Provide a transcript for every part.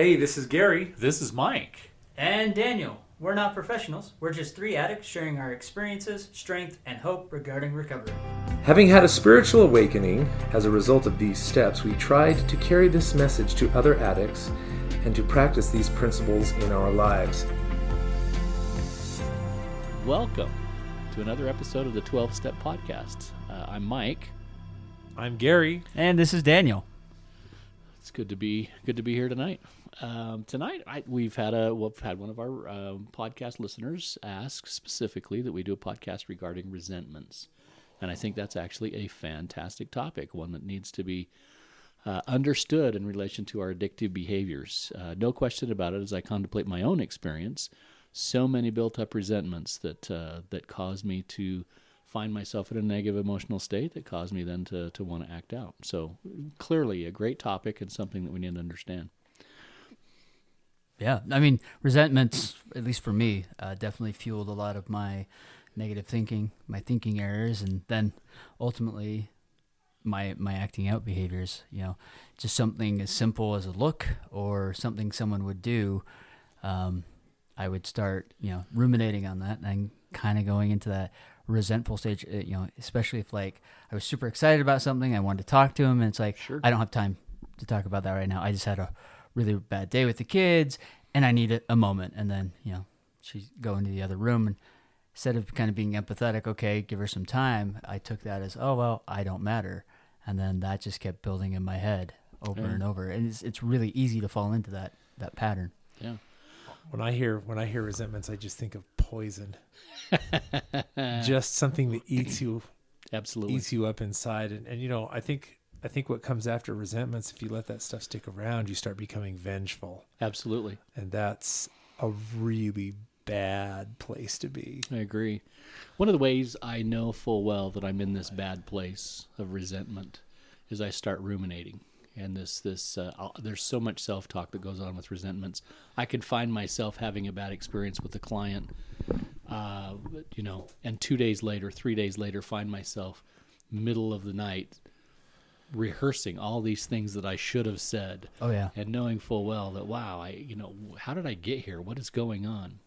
Hey, this is Gary. This is Mike. And Daniel. We're not professionals. We're just three addicts sharing our experiences, strength, and hope regarding recovery. Having had a spiritual awakening as a result of these steps, we tried to carry this message to other addicts and to practice these principles in our lives. Welcome to another episode of the 12 Step Podcast. Uh, I'm Mike. I'm Gary. And this is Daniel. It's good to be good to be here tonight. Um, tonight, I, we've had a we've had one of our um, podcast listeners ask specifically that we do a podcast regarding resentments, and I think that's actually a fantastic topic, one that needs to be uh, understood in relation to our addictive behaviors. Uh, no question about it. As I contemplate my own experience, so many built-up resentments that uh, that caused me to find myself in a negative emotional state that caused me then to to want to act out. So clearly, a great topic and something that we need to understand. Yeah, I mean, resentments, at least for me, uh, definitely fueled a lot of my negative thinking, my thinking errors, and then ultimately my my acting out behaviors. You know, just something as simple as a look or something someone would do. Um, I would start, you know, ruminating on that and kind of going into that resentful stage. uh, You know, especially if like I was super excited about something, I wanted to talk to him, and it's like Sure. I don't have time to talk about that right now. I just had a really bad day with the kids and I need a, a moment. And then, you know, she's go into the other room and instead of kind of being empathetic, okay, give her some time, I took that as, oh, well, I don't matter. And then that just kept building in my head over Yeah. and over. And it's, it's really easy to fall into that, that pattern. Yeah. When I hear when I hear resentments, I just think of poison. just something that eats you Absolutely. eats you up inside. And, and you know, I think I think what comes after resentments, if you let that stuff stick around, you start becoming vengeful. Absolutely. And that's a really bad place to be. I agree. One of the ways I know full well that I'm in this bad place of resentment is I start ruminating. And this, this, uh, there's so much self-talk that goes on with resentments. I could find myself having a bad experience with a client, uh, you know, and two days later, three days later, find myself middle of the night rehearsing all these things that I should have said Oh, yeah. and knowing full well that wow i you know how did i get here? What is going on?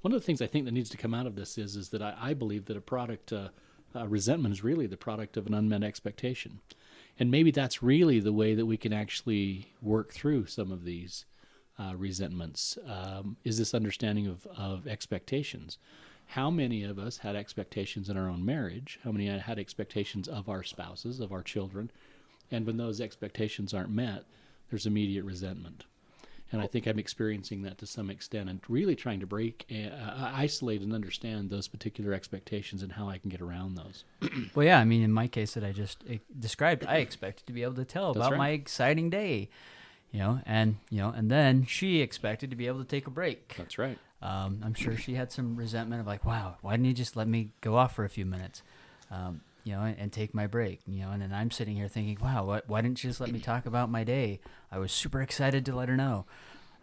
One of the things i think that needs to come out of this is is that i, I believe that a product uh, uh, resentment is really the product of an unmet expectation. And maybe that's really the way that we can actually work through some of these uh, resentments. Um, is this understanding of, of expectations? How many of us had expectations in our own marriage? How many had expectations of our spouses of our children and when those expectations aren't met, there's immediate resentment. And I think I'm experiencing that to some extent and really trying to break, uh, isolate, and understand those particular expectations and how I can get around those. Well, yeah. I mean, in my case that I just eh, described, I expected to be able to tell That's about right. my exciting day, you know, and, you know, and then she expected to be able to take a break. That's right. Um, I'm sure she had some resentment of like, wow, why didn't you just let me go off for a few minutes, um, you know, and, and take my break, you know? And then I'm sitting here thinking, wow, why, why didn't you just let me talk about my day? I was super excited to let her know.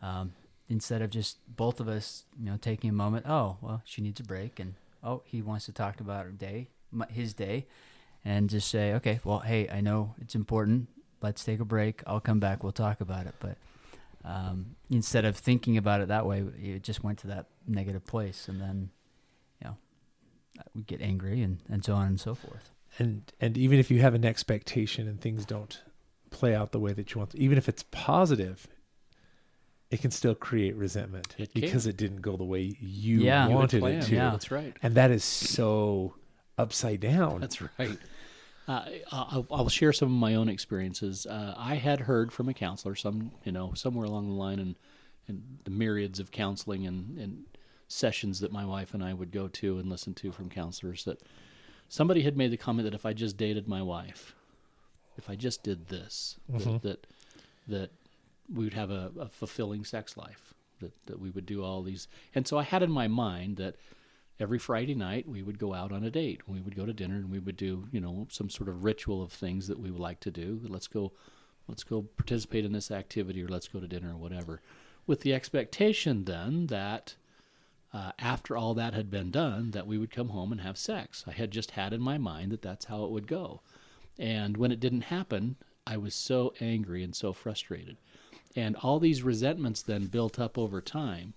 Um, instead of just both of us, you know, taking a moment. Oh, well, she needs a break, and oh, he wants to talk about her day, my, his day, and just say, okay, well, hey, I know it's important. Let's take a break. I'll come back. We'll talk about it. But um, instead of thinking about it that way, it just went to that negative place, and then, we get angry and, and so on and so forth. And and even if you have an expectation and things don't play out the way that you want, even if it's positive, it can still create resentment It because it didn't go the way you Yeah. You wanted it to. Yeah. That's right. And that is so upside down. That's right. Uh, I'll, I'll share some of my own experiences. Uh, I had heard from a counselor, some you know, somewhere along the line, and and the myriads of counseling and, and sessions that my wife and I would go to and listen to from counselors, that somebody had made the comment that if I just dated my wife, if I just did this, that, mm-hmm. that that we would have a, a fulfilling sex life. That that we would do all these, and so I had in my mind that every Friday night we would go out on a date. We would go to dinner and we would do, you know, some sort of ritual of things that we would like to do. Let's go, let's go participate in this activity or let's go to dinner or whatever. With the expectation then that uh, after all that had been done, that we would come home and have sex. I had just had in my mind that that's how it would go. And when it didn't happen, I was so angry and so frustrated. and all these resentments then built up over time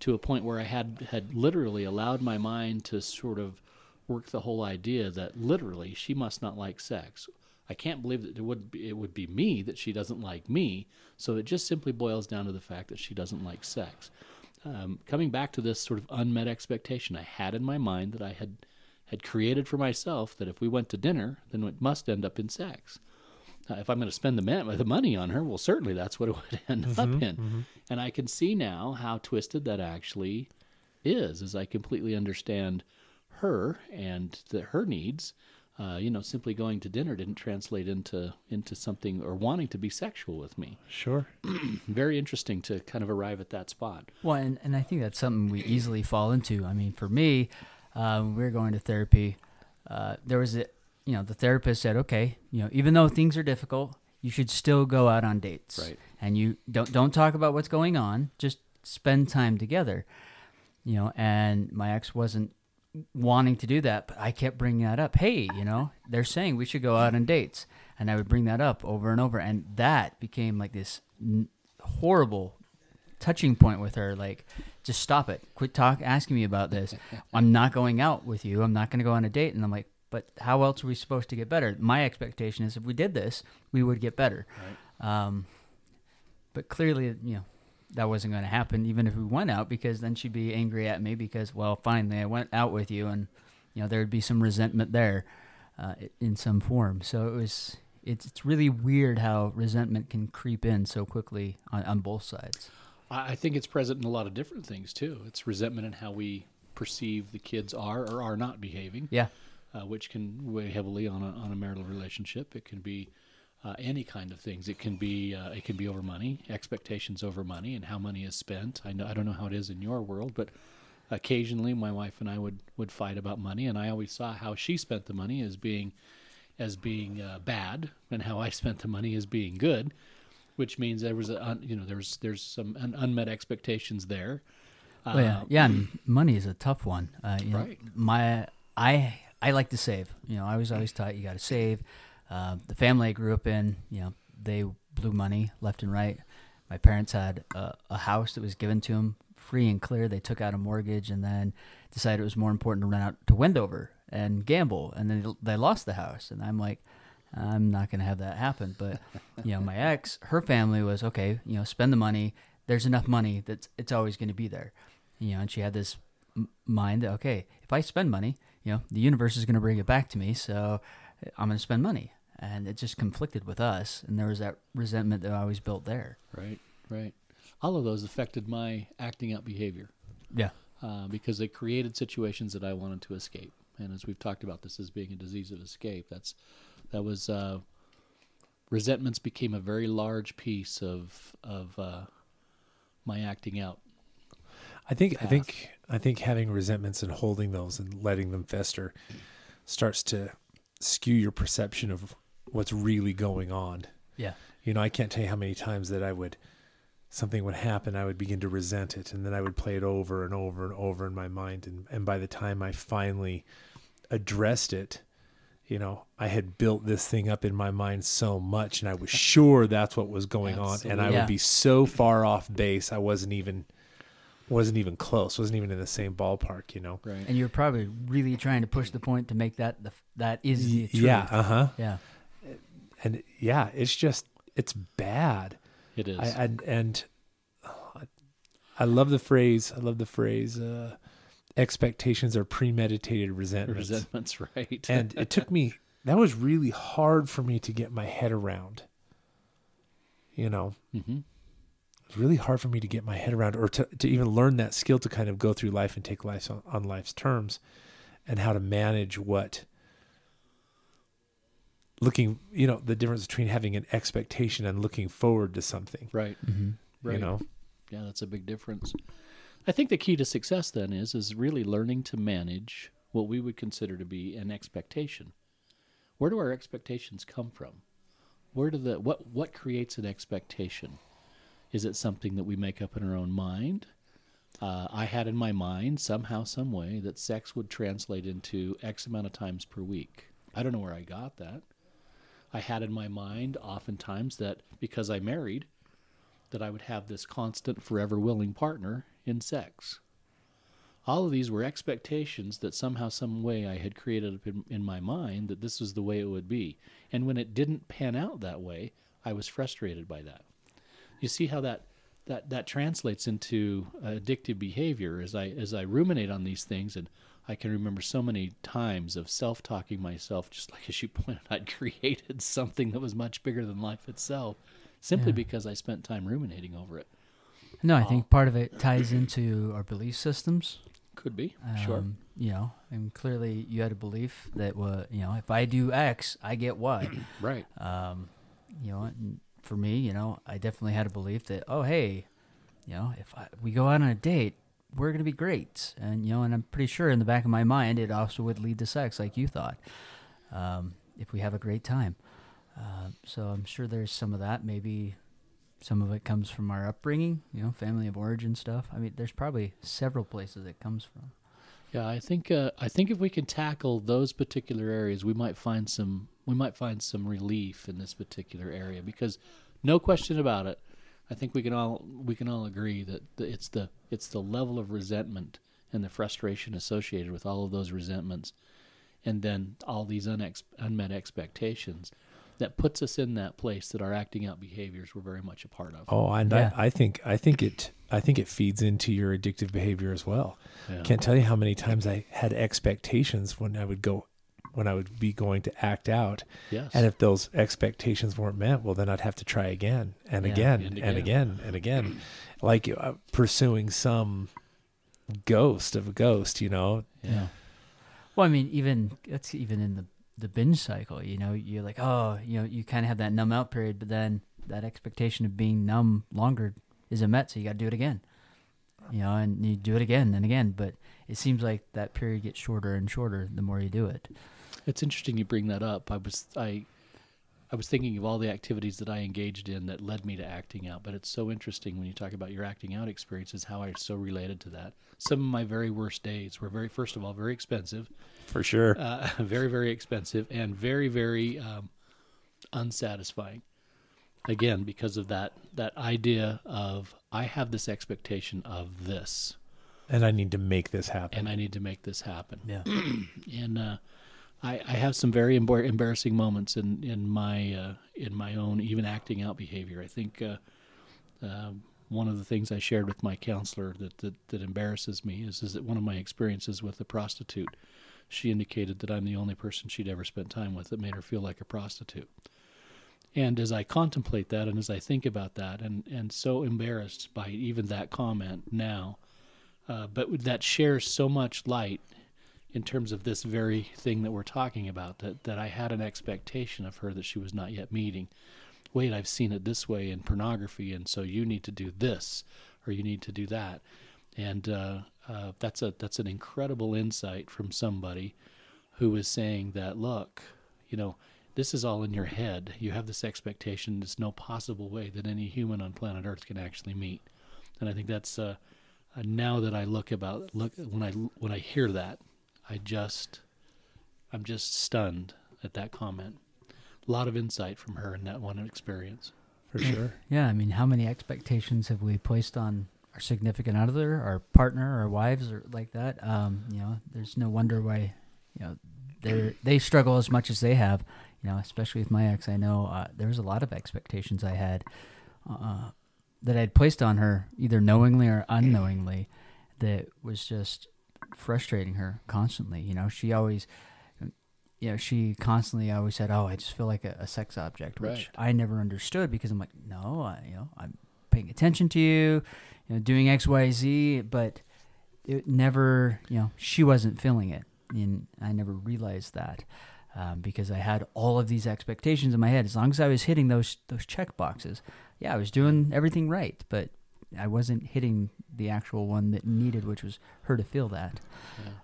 to a point where I had had literally allowed my mind to sort of work the whole idea that literally she must not like sex. I can't believe that it would be, it would be me that she doesn't like me. So it just simply boils down to the fact that she doesn't like sex. Um, coming back to this sort of unmet expectation I had in my mind that I had had created for myself that if we went to dinner, then it must end up in sex. Uh, if I'm going to spend the, man- the money on her, well, certainly that's what it would end up in. And I can see now how twisted that actually is, as I completely understand her and the, her needs. Uh, you know, simply going to dinner didn't translate into into something or wanting to be sexual with me. Sure. Very interesting to kind of arrive at that spot. Well, and, and I think that's something we easily fall into. I mean, for me, uh, when we're going to therapy, uh, there was a, you know, the therapist said, okay, you know, even though things are difficult, you should still go out on dates. Right. And you don't don't talk about what's going on. Just spend time together. You know, and my ex wasn't wanting to do that, but I kept bringing that up. Hey, you know, they're saying we should go out on dates, and I would bring that up over and over, and that became like this n- horrible touching point with her. Like, just stop it. Quit talk asking me about this. I'm not going out with you. I'm not going to go on a date. And I'm like, but how else are we supposed to get better? My expectation is if we did this, we would get better. Um, but clearly, you know, that wasn't going to happen even if we went out because then she'd be angry at me because, well, finally I went out with you and, you know, there would be some resentment there uh, in some form. So it was, it's, it's really weird how resentment can creep in so quickly on, on both sides. I I think it's present in a lot of different things too. It's resentment in how we perceive the kids are or are not behaving. Yeah. uh, which can weigh heavily on a, on a marital relationship. It can be uh, any kind of things. It can be uh, it can be over money, expectations over money, and how money is spent. I know I don't know how it is in your world, but occasionally my wife and I would would fight about money, and I always saw how she spent the money as being as being uh, bad, and how I spent the money as being good. Which means there was a un, you know there's there's some un, unmet expectations there. Yeah, Uh, yeah. And money is a tough one. Uh, you know, Right. My, I, I like to save. You know, I was always taught you got to save. Uh, the family I grew up in, you know, they blew money left and right. My parents had a, a house that was given to them free and clear. They took out a mortgage and then decided it was more important to run out to Wendover and gamble, and then they lost the house. And I'm like, I'm not going to have that happen. But you know, my ex, her family was okay. You know, spend the money. There's enough money that it's always going to be there. You know, and she had this m- mind that okay, if I spend money, you know, the universe is going to bring it back to me. So I'm going to spend money, and it just conflicted with us, and there was that resentment that I always built there. Right, right. All of those affected my acting out behavior. Yeah. uh, because they created situations that I wanted to escape. And as we've talked about this as being a disease of escape, that's that was uh, resentments became a very large piece of of uh, my acting out. I think I think I think having resentments and holding those and letting them fester starts to skew your perception of what's really going on. Yeah. You know, I can't tell you how many times that I would something would happen, I would begin to resent it, and then I would play it over and over and over in my mind, and and by the time I finally addressed it, you know, I had built this thing up in my mind so much, and I was sure that's what was going on, and I Absolutely. would be so far off base, I wasn't even wasn't even close, wasn't even in the same ballpark, you know. Right. And you're probably really trying to push the point to make that the that is the truth. Yeah, uh huh. Yeah. And yeah, it's just it's bad. It is. I, and and I love the phrase. I love the phrase. Uh, expectations are premeditated resentments. Resentments, right? and it took me. That was really hard for me to get my head around. You know, hmm it was really hard for me to get my head around, or to to even learn that skill to kind of go through life and take life on, on life's terms, and how to manage what. Looking, you know, the difference between having an expectation and looking forward to something. right. Mm-hmm. Right. You know, Yeah, that's a big difference. I think the key to success then is is really learning to manage what we would consider to be an expectation. Where do our expectations come from? Where do the what what creates an expectation? Is it something that we make up in our own mind? Uh, I had in my mind somehow, some way that sex would translate into X amount of times per week. I don't know where I got that. I had in my mind oftentimes that because I married, that I would have this constant, forever willing partner in sex. All of these were expectations that somehow, some way I had created in, in my mind that this was the way it would be. And when it didn't pan out that way, I was frustrated by that. You see how that that that translates into addictive behavior as I as I ruminate on these things and I can remember so many times of self-talking myself just like as you pointed I'd created something that was much bigger than life itself simply Yeah. because I spent time ruminating over it. No, I think part of it ties into our belief systems. Could be. sure. Um, You know, and clearly you had a belief that, uh, you know, if I do X, I get Y. Right. um, you know, for me, you know, I definitely had a belief that, oh, hey, you know, if I, we go out on a date, we're going to be great. And, you know, and I'm pretty sure in the back of my mind, it also would lead to sex, like you thought, um, if we have a great time. Uh, so I'm sure there's some of that. Maybe some of it comes from our upbringing, you know, family of origin stuff. I mean, there's probably several places it comes from. Yeah, I think uh, I think if we can tackle those particular areas, we might find some we might find some relief in this particular area because no question about it, I think we can all we can all agree that it's the it's the level of resentment and the frustration associated with all of those resentments, and then all these unex- unmet expectations that puts us in that place that our acting out behaviors were very much a part of. Oh, and Yeah. I, I think I think it I think it feeds into your addictive behavior as well. Yeah. Can't tell you how many times I had expectations when I would go when I would be going to act out. Yes. And if those expectations weren't met, well, then I'd have to try again and Yeah, again and and, again. again and again, like uh, pursuing some ghost of a ghost, you know. yeah. Well, I mean, even that's even in the the binge cycle. You know, you're like, oh, you know, you kind of have that numb out period, but then that expectation of being numb longer isn't met, so you got to do it again. You know, and you do it again and again, but it seems like that period gets shorter and shorter the more you do it. It's interesting you bring that up. I was I I was thinking of all the activities that I engaged in that led me to acting out, but it's so interesting when you talk about your acting out experiences how I so related to that. Some of my very worst days were very first of all very expensive, For sure. uh, very very expensive and very very um, unsatisfying. Again, because of that that idea of I have this expectation of this and I need to make this happen. and I need to make this happen Yeah. and uh, I, I have some very embar- embarrassing moments in in my uh, in my own even acting out behavior. I think uh, uh, one of the things I shared with my counselor that, that that embarrasses me is is that one of my experiences with a prostitute. She indicated that I'm the only person she'd ever spent time with that made her feel like a prostitute. And as I contemplate that, and as I think about that, and and so embarrassed by even that comment now, uh, but that shares so much light in terms of this very thing that we're talking about that, that I had an expectation of her that she was not yet meeting. Wait, I've seen it this way in pornography, and so you need to do this or you need to do that. And uh, uh, that's a that's an incredible insight from somebody who is saying that look, you know, this is all in your head. You have this expectation. There's no possible way that any human on planet Earth can actually meet. And I think that's uh, uh, now that I look about look when I when I hear that, I just I'm just stunned at that comment. A lot of insight from her in that one experience. For sure. Yeah, I mean, how many expectations have we placed on our significant other, our partner, our wives, or like that? Um, you know, there's no wonder why, you know, they they struggle as much as they have. You know, especially with my ex, I know uh, there was a lot of expectations I had uh, that I'd placed on her, either knowingly or unknowingly, that was just frustrating her constantly. You know, she always. You know, she constantly always said, "Oh, I just feel like a, a sex object," which Right. I never understood because I'm like, "No, I, you know, I'm paying attention to you, you know, doing X, Y, Z," but it never, you know, she wasn't feeling it, and I never realized that um, because I had all of these expectations in my head. As long as I was hitting those those check boxes, yeah, I was doing everything right, but I wasn't hitting the actual one that needed, which was her to feel that.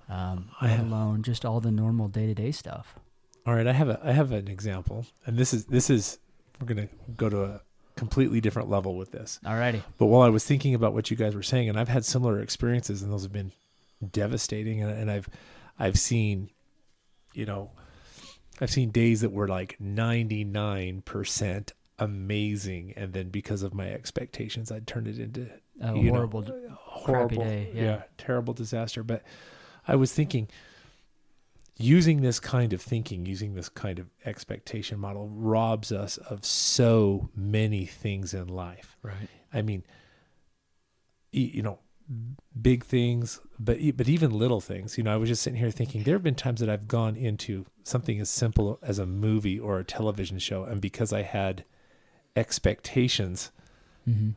Um, I let have- alone just all the normal day to day stuff. All right, I have a I have an example, and this is this is we're gonna go to a completely different level with this. Alrighty. But while I was thinking about what you guys were saying, and I've had similar experiences, and those have been devastating, and, and I've I've seen, you know, I've seen days that were like ninety nine percent amazing, and then because of my expectations, I'd turn it into A you horrible, d- horrible, day, yeah. terrible disaster. But I was thinking, using this kind of thinking, using this kind of expectation model, robs us of so many things in life. Right. I mean, you know, big things, but but even little things. You know, I was just sitting here thinking there have been times that I've gone into something as simple as a movie or a television show, and because I had expectations, Mm-hmm.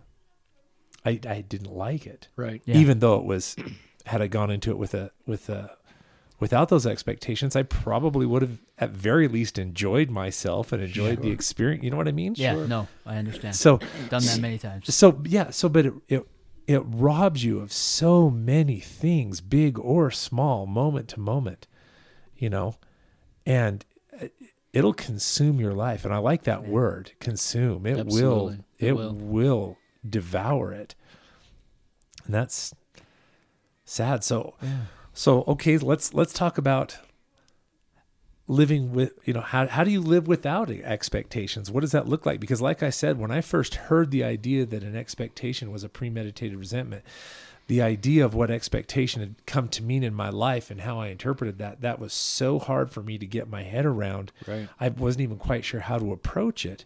I I didn't like it, Right. Yeah. even though it was had I gone into it with a with a without those expectations, I probably would have at very least enjoyed myself and enjoyed the experience. You know what I mean? Yeah, Sure. no, I understand. So Done that many times. so yeah so but it, it it robs you of so many things big or small moment to moment you know and it- it'll consume your life. And i like that word consume. It will it, It will. will. devour it. And that's sad. So Yeah. so okay let's let's talk about living with you know how how do you live without expectations? What does that look like? Because like i said when i first heard the idea that an expectation was a premeditated resentment the idea of what expectation had come to mean in my life and how i interpreted that that was so hard for me to get my head around. Right. i wasn't even quite sure how to approach it.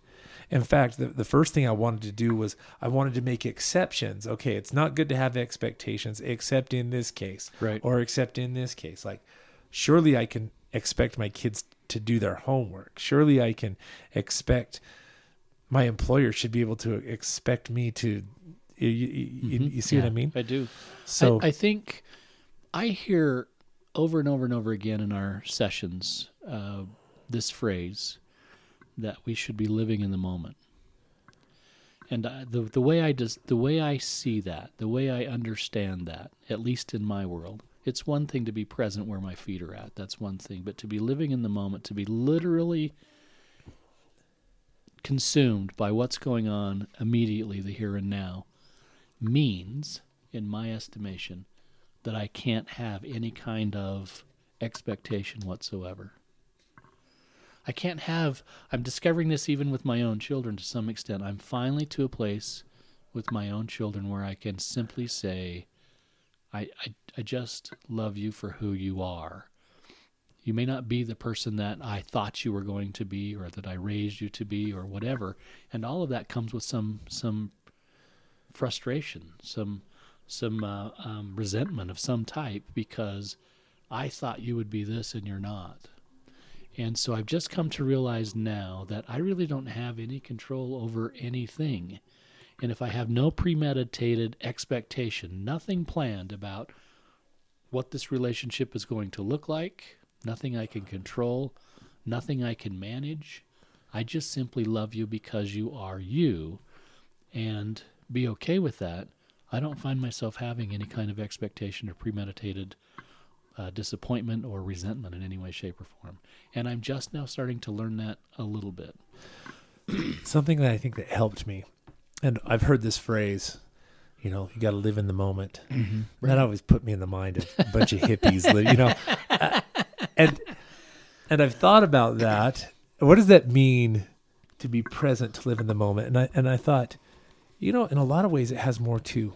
In fact the, the first thing i wanted to do was i wanted to make exceptions. Okay it's not good to have expectations except in this case Right. or except in this case. Like surely i can expect my kids to do their homework. Surely i can expect my employer should be able to expect me to you, you, Mhm. you see what i mean I do. so I, I think I hear over and over and over again in our sessions uh, this phrase that we should be living in the moment. And I, the the way I just the way I see that, the way I understand that, at least in my world, it's one thing to be present where my feet are at. That's one thing, but to be living in the moment, to be literally consumed by what's going on immediately, the here and now, means, in my estimation, that I can't have any kind of expectation whatsoever. I can't have, I'm discovering this even with my own children to some extent. I'm finally to a place with my own children where I can simply say, I, I, I just love you for who you are. You may not be the person that I thought you were going to be or that I raised you to be or whatever. And all of that comes with some some frustration, some some uh, um, resentment of some type because I thought you would be this and you're not. And so I've just come to realize now that I really don't have any control over anything. And if I have no premeditated expectation, nothing planned about what this relationship is going to look like, nothing I can control, nothing I can manage, I just simply love you because you are you and be okay with that. I don't find myself having any kind of expectation or premeditated uh, disappointment or resentment in any way, shape, or form. And I'm just now starting to learn that a little bit. something that i think that helped me and i've heard this phrase you know you got to live in the moment that always put me in the mind of a bunch of hippies you know Uh, and and i've thought about that what does that mean to be present to live in the moment and i and i thought you know in a lot of ways it has more to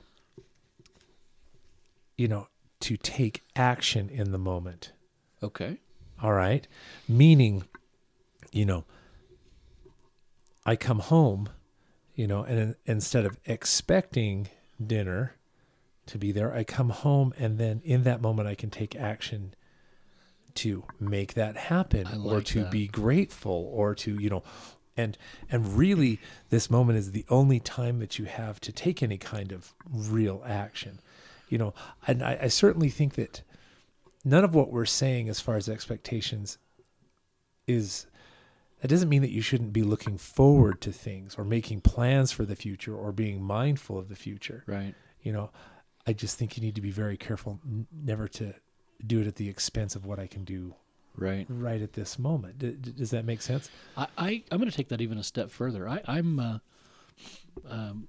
you know to take action in the moment Okay. all right. Meaning, you know, I come home, you know, and instead of expecting dinner to be there, I come home and then in that moment I can take action to make that happen I or to that. be grateful or to, you know, and and really this moment is the only time that you have to take any kind of real action. You know, and I, I certainly think that none of what we're saying as far as expectations is that doesn't mean that you shouldn't be looking forward to things or making plans for the future or being mindful of the future Right. you know i just think you need to be very careful n- never to do it at the expense of what i can do Right. right at this moment D- d- does that make sense I, I I'm going to take that even a step further. I, I'm, uh, um,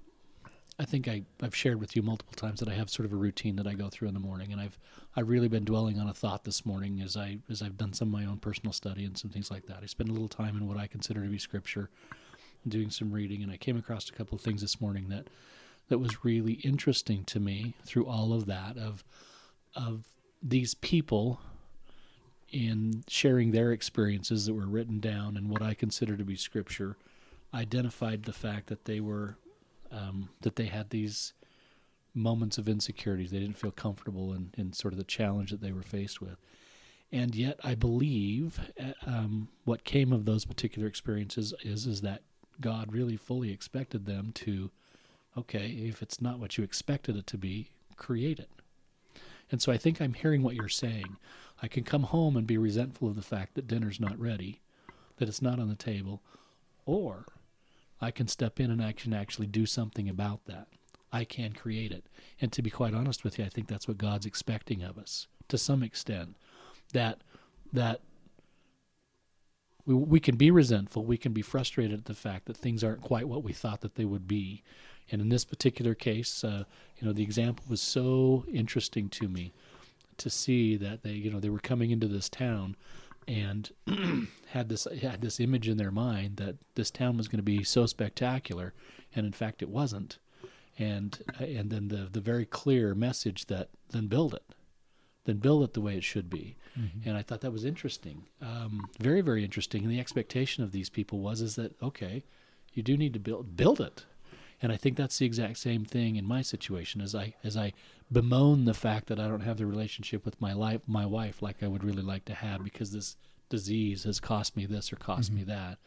I think I I've shared with you multiple times that I have sort of a routine that I go through in the morning, and I've I've really been dwelling on a thought this morning as I as I've done some of my own personal study and some things like that. I spend a little time in what I consider to be scripture, doing some reading, and I came across a couple of things this morning that that was really interesting to me through all of that of of these people in sharing their experiences that were written down and what I consider to be scripture identified the fact that they were um, that they had these moments of insecurities. They didn't feel comfortable in, in sort of the challenge that they were faced with. And yet, I believe uh, um, what came of those particular experiences is is that God really fully expected them to, okay, if it's not what you expected it to be, create it. And so I think I'm hearing what you're saying. I can come home and be resentful of the fact that dinner's not ready, that it's not on the table, or I can step in and can actually do something about that. I can create it. And to be quite honest with you, I think that's what God's expecting of us to some extent. That that we, we can be resentful, we can be frustrated at the fact that things aren't quite what we thought that they would be. And in this particular case, uh, you know, the example was so interesting to me to see that they, you know, they were coming into this town and had this had this image in their mind that this town was going to be so spectacular, and in fact, it wasn't. And and then the the very clear message that then build it, then build it the way it should be. Mm-hmm. And I thought that was interesting, um, very very interesting. And the expectation of these people was is that okay, you do need to build build it. And I think that's the exact same thing in my situation as I as I bemoan the fact that I don't have the relationship with my life my wife like I would really like to have because this disease has cost me this or cost mm-hmm. me that.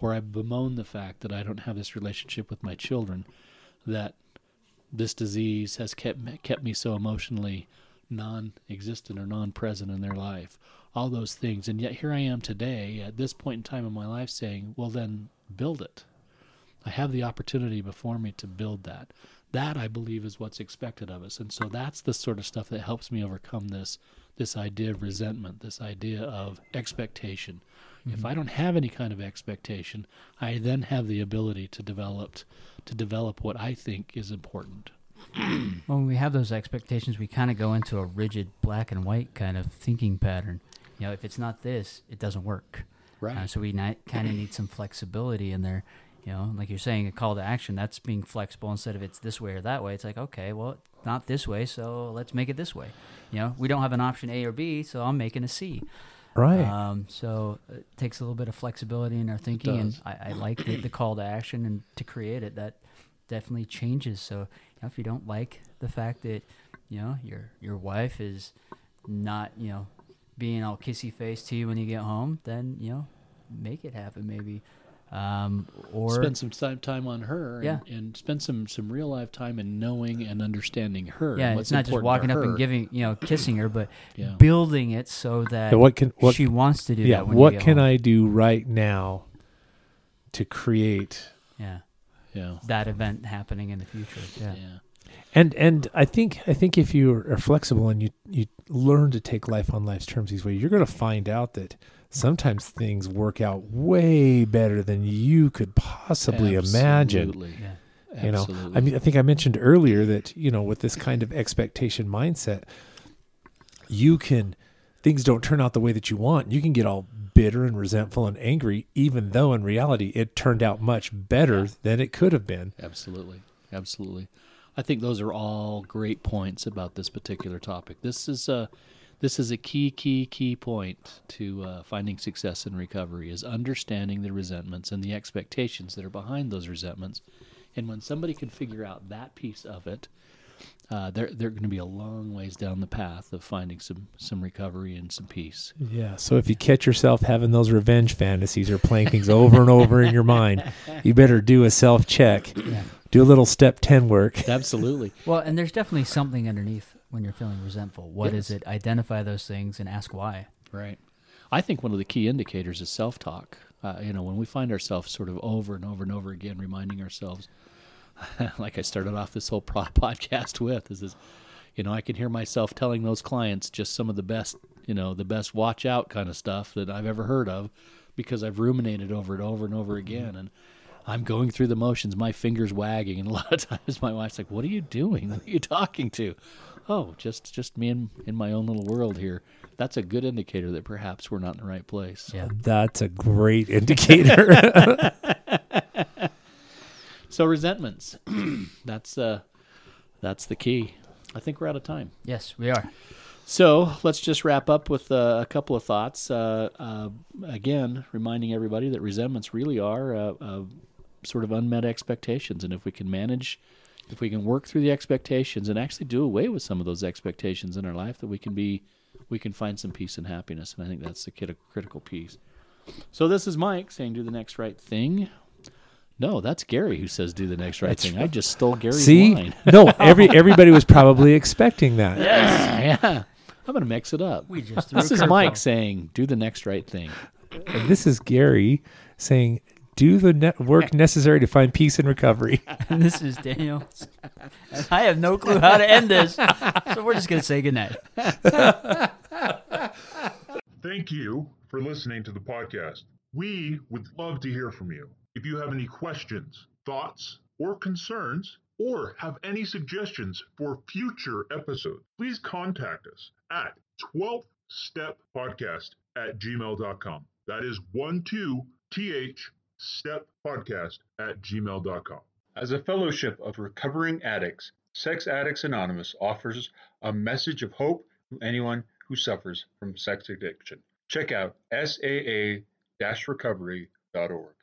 Or I bemoan the fact that I don't have this relationship with my children that this disease has kept kept me so emotionally non-existent or non-present in their life all those things and yet here i am today at this point in time in my life saying well then build it i have the opportunity before me to build that that i believe is what's expected of us and so that's the sort of stuff that helps me overcome this this idea of resentment this idea of expectation mm-hmm. if i don't have any kind of expectation i then have the ability to develop to develop what i think is important when we have those expectations, we kind of go into a rigid black and white kind of thinking pattern. You know, if it's not this, it doesn't work. Right. Uh, so we kind of need some flexibility in there. You know, like you're saying, a call to action. That's being flexible instead of it's this way or that way. It's like, okay, well, not this way, so let's make it this way. You know, we don't have an option A or B, so I'm making a C. Right. Um, so it takes a little bit of flexibility in our thinking, and I, I like the, the, call to action and to create it. That definitely changes. So know, if you don't like the fact that you know your your wife is not you know being all kissy face to you when you get home, then you know make it happen maybe. Um, or spend some time time on her, yeah. and, and, spend some some real life time in knowing and understanding her. Yeah, it's not just walking up and giving you know kissing her, but yeah. building it so that yeah, what can what, she wants to do. Yeah, what can home. I do right now to create? Yeah, yeah. that event happening in the future. Yeah. yeah. And and I think I think if you are flexible and you you learn to take life on life's terms these ways, you're going to find out that sometimes things work out way better than you could possibly Absolutely. imagine. Yeah. You know, I mean, I think I mentioned earlier that you know, with this kind of expectation mindset, you can things don't turn out the way that you want. You can get all bitter and resentful and angry, even though in reality it turned out much better yeah. than it could have been. Absolutely. Absolutely. I think those are all great points about this particular topic. This is a this is a key, key, key point to uh, finding success in recovery is understanding the resentments and the expectations that are behind those resentments. And when somebody can figure out that piece of it, uh, they're they're going to be a long ways down the path of finding some some recovery and some peace. Yeah. So if you catch yourself having those revenge fantasies or playing things over and over in your mind, you better do a self check. Yeah. Do a little step ten work. Absolutely. well, and there's definitely something underneath when you're feeling resentful. What yes. is it? Identify those things and ask why. Right. I think one of the key indicators is self talk. Uh, you know, when we find ourselves sort of over and over and over again reminding ourselves like I started off this whole podcast with is this, you know, I can hear myself telling those clients just some of the best, you know, the best watch out kind of stuff that I've ever heard of because I've ruminated over it over and over again. And I'm going through the motions, my fingers wagging. And a lot of times my wife's like, what are you doing? Who are you talking to? Oh, just, just me in, in my own little world here. That's a good indicator that perhaps we're not in the right place. Yeah. That's a great indicator. So resentments. that's uh, that's the key. I think we're out of time. Yes, we are. So let's just wrap up with uh, a couple of thoughts. Uh, uh, again, reminding everybody that resentments really are uh, uh, sort of unmet expectations, and if we can manage, if we can work through the expectations and actually do away with some of those expectations in our life, that we can be, we can find some peace and happiness. And I think that's the critical piece. So this is Mike saying, "Do the next right thing." No, that's Gary who says, "Do the next right thing." I just stole Gary's See, line. no, every everybody was probably expecting that. Yes, yeah, I'm gonna mix it up. We just This is Mike curveball. saying, "Do the next right thing." And this is Gary saying, "Do the ne- work necessary to find peace and recovery." And this is Daniel. I have no clue how to end this, so we're just gonna say goodnight. Thank you for listening to the podcast. We would love to hear from you. If you have any questions, thoughts, or concerns, or have any suggestions for future episodes, please contact us at 12th Step Podcast at gmail.com. That is 12th Step Podcast at gmail.com. As a fellowship of recovering addicts, Sex Addicts Anonymous offers a message of hope to anyone who suffers from sex addiction. Check out saa-recovery.org.